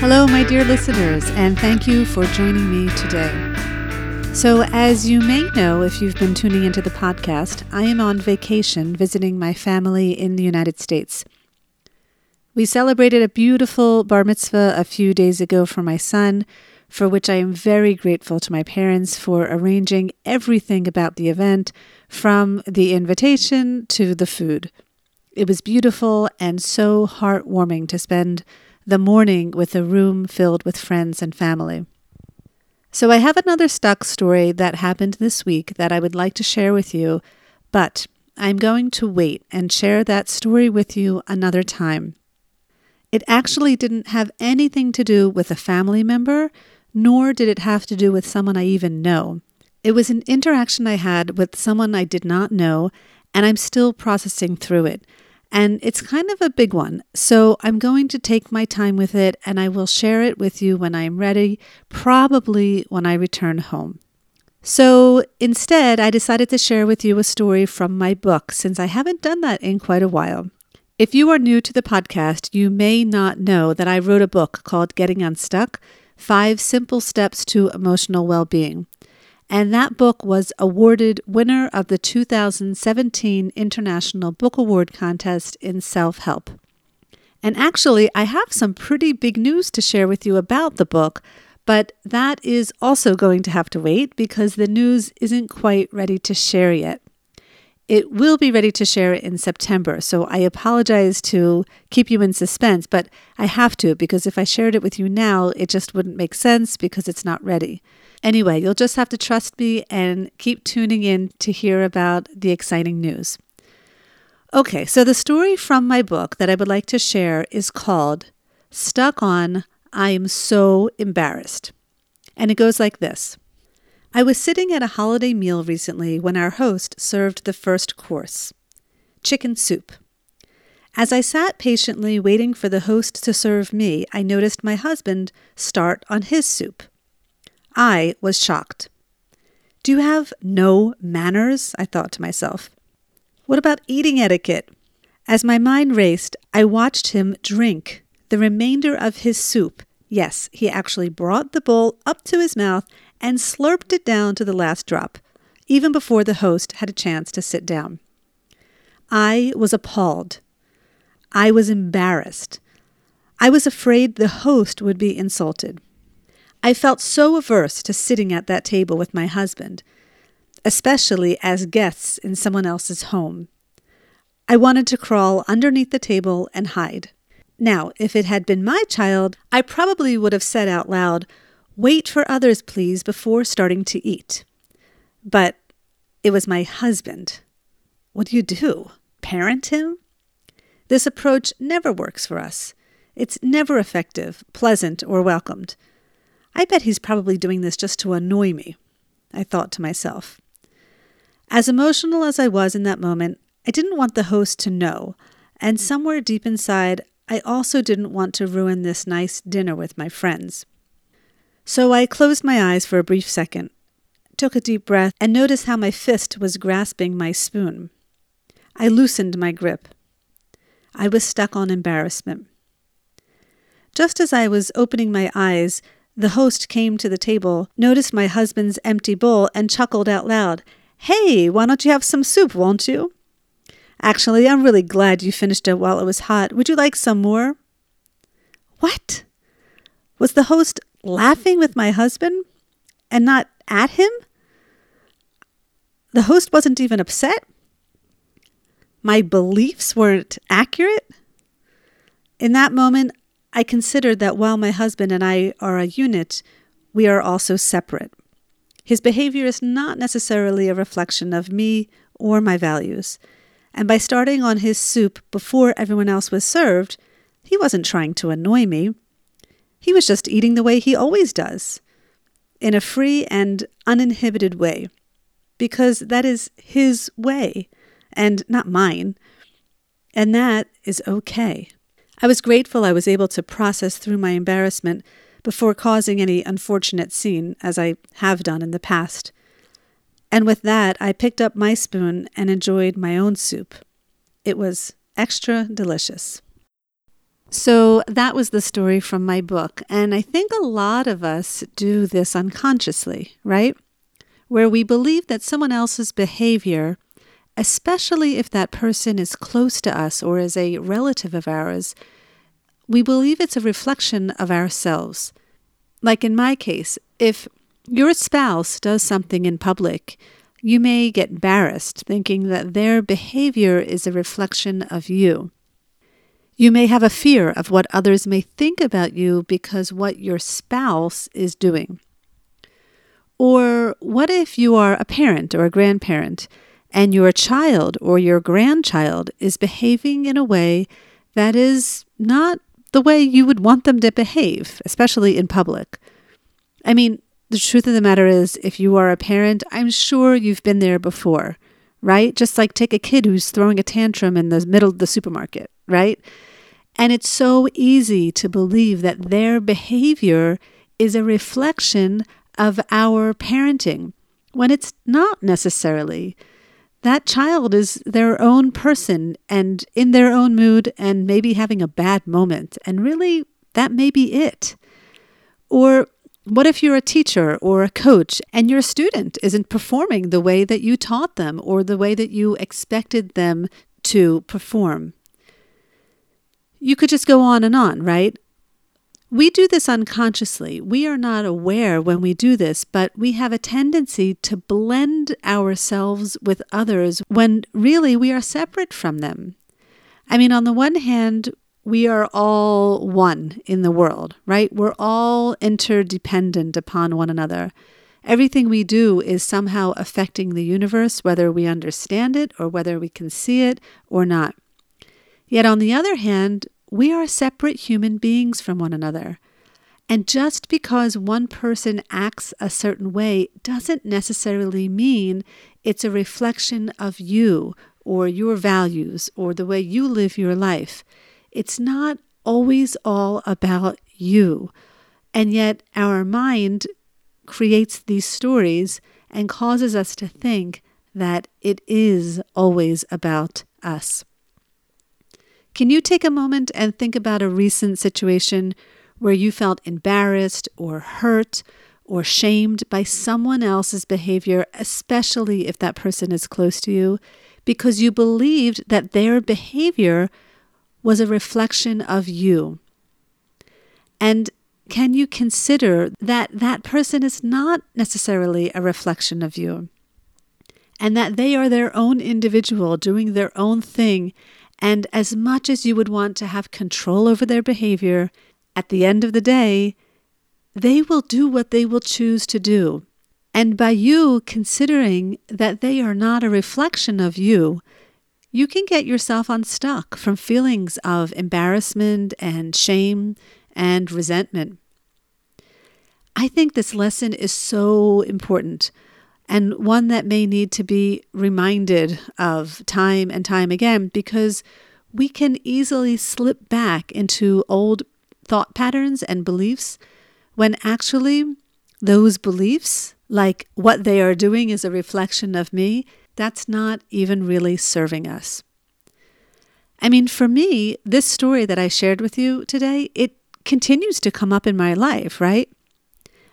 Hello, my dear listeners, and thank you for joining me today. So, as you may know if you've been tuning into the podcast, I am on vacation visiting my family in the United States. We celebrated a beautiful bar mitzvah a few days ago for my son, for which I am very grateful to my parents for arranging everything about the event, from the invitation to the food. It was beautiful and so heartwarming to spend the morning with a room filled with friends and family. So, I have another stuck story that happened this week that I would like to share with you, but I'm going to wait and share that story with you another time. It actually didn't have anything to do with a family member, nor did it have to do with someone I even know. It was an interaction I had with someone I did not know, and I'm still processing through it. And it's kind of a big one. So I'm going to take my time with it and I will share it with you when I'm ready, probably when I return home. So instead, I decided to share with you a story from my book since I haven't done that in quite a while. If you are new to the podcast, you may not know that I wrote a book called Getting Unstuck Five Simple Steps to Emotional Well Being and that book was awarded winner of the 2017 International Book Award Contest in Self Help. And actually, I have some pretty big news to share with you about the book, but that is also going to have to wait because the news isn't quite ready to share yet. It will be ready to share in September, so I apologize to keep you in suspense, but I have to because if I shared it with you now, it just wouldn't make sense because it's not ready. Anyway, you'll just have to trust me and keep tuning in to hear about the exciting news. Okay, so the story from my book that I would like to share is called Stuck on I Am So Embarrassed. And it goes like this I was sitting at a holiday meal recently when our host served the first course chicken soup. As I sat patiently waiting for the host to serve me, I noticed my husband start on his soup. I was shocked. Do you have no manners? I thought to myself. What about eating etiquette? As my mind raced, I watched him drink the remainder of his soup. Yes, he actually brought the bowl up to his mouth and slurped it down to the last drop, even before the host had a chance to sit down. I was appalled. I was embarrassed. I was afraid the host would be insulted. I felt so averse to sitting at that table with my husband, especially as guests in someone else's home. I wanted to crawl underneath the table and hide. Now, if it had been my child, I probably would have said out loud, Wait for others, please, before starting to eat. But it was my husband. What do you do? Parent him? This approach never works for us. It's never effective, pleasant, or welcomed. I bet he's probably doing this just to annoy me, I thought to myself. As emotional as I was in that moment, I didn't want the host to know, and somewhere deep inside, I also didn't want to ruin this nice dinner with my friends. So I closed my eyes for a brief second, took a deep breath, and noticed how my fist was grasping my spoon. I loosened my grip. I was stuck on embarrassment. Just as I was opening my eyes, the host came to the table, noticed my husband's empty bowl, and chuckled out loud. Hey, why don't you have some soup, won't you? Actually, I'm really glad you finished it while it was hot. Would you like some more? What? Was the host laughing with my husband and not at him? The host wasn't even upset? My beliefs weren't accurate? In that moment, I considered that while my husband and I are a unit, we are also separate. His behavior is not necessarily a reflection of me or my values. And by starting on his soup before everyone else was served, he wasn't trying to annoy me. He was just eating the way he always does, in a free and uninhibited way, because that is his way and not mine. And that is okay. I was grateful I was able to process through my embarrassment before causing any unfortunate scene, as I have done in the past. And with that, I picked up my spoon and enjoyed my own soup. It was extra delicious. So that was the story from my book. And I think a lot of us do this unconsciously, right? Where we believe that someone else's behavior, especially if that person is close to us or is a relative of ours, we believe it's a reflection of ourselves. Like in my case, if your spouse does something in public, you may get embarrassed thinking that their behavior is a reflection of you. You may have a fear of what others may think about you because what your spouse is doing. Or what if you are a parent or a grandparent and your child or your grandchild is behaving in a way that is not the way you would want them to behave, especially in public? I mean, the truth of the matter is, if you are a parent, I'm sure you've been there before, right? Just like take a kid who's throwing a tantrum in the middle of the supermarket, right? And it's so easy to believe that their behavior is a reflection of our parenting when it's not necessarily. That child is their own person and in their own mood and maybe having a bad moment. And really, that may be it. Or what if you're a teacher or a coach and your student isn't performing the way that you taught them or the way that you expected them to perform? You could just go on and on, right? We do this unconsciously. We are not aware when we do this, but we have a tendency to blend ourselves with others when really we are separate from them. I mean, on the one hand, we are all one in the world, right? We're all interdependent upon one another. Everything we do is somehow affecting the universe, whether we understand it or whether we can see it or not. Yet, on the other hand, we are separate human beings from one another. And just because one person acts a certain way doesn't necessarily mean it's a reflection of you or your values or the way you live your life. It's not always all about you. And yet, our mind creates these stories and causes us to think that it is always about us. Can you take a moment and think about a recent situation where you felt embarrassed or hurt or shamed by someone else's behavior, especially if that person is close to you, because you believed that their behavior was a reflection of you? And can you consider that that person is not necessarily a reflection of you? And that they are their own individual doing their own thing and as much as you would want to have control over their behavior, at the end of the day, they will do what they will choose to do. And by you considering that they are not a reflection of you, you can get yourself unstuck from feelings of embarrassment and shame and resentment. I think this lesson is so important and one that may need to be reminded of time and time again because we can easily slip back into old thought patterns and beliefs when actually those beliefs, like what they are doing is a reflection of me, that's not even really serving us. I mean, for me, this story that I shared with you today, it continues to come up in my life, right?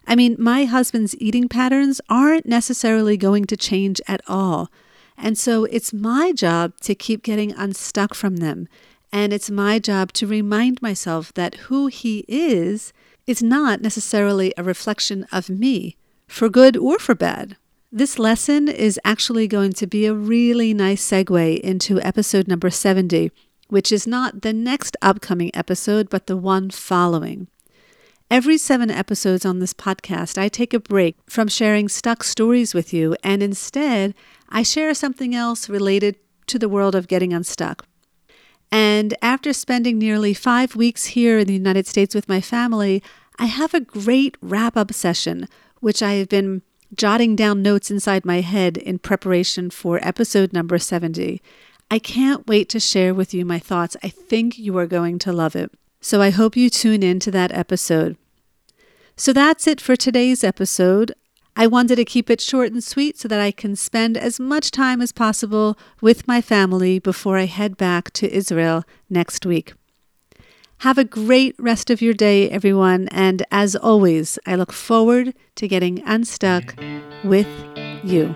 I mean, my husband's eating patterns aren't necessarily going to change at all. And so it's my job to keep getting unstuck from them. And it's my job to remind myself that who he is is not necessarily a reflection of me, for good or for bad. This lesson is actually going to be a really nice segue into episode number 70, which is not the next upcoming episode, but the one following. Every seven episodes on this podcast, I take a break from sharing stuck stories with you, and instead, I share something else related to the world of getting unstuck. And after spending nearly five weeks here in the United States with my family, I have a great wrap up session, which I have been jotting down notes inside my head in preparation for episode number 70. I can't wait to share with you my thoughts. I think you are going to love it. So I hope you tune in to that episode. So that's it for today's episode. I wanted to keep it short and sweet so that I can spend as much time as possible with my family before I head back to Israel next week. Have a great rest of your day, everyone, and as always, I look forward to getting unstuck with you.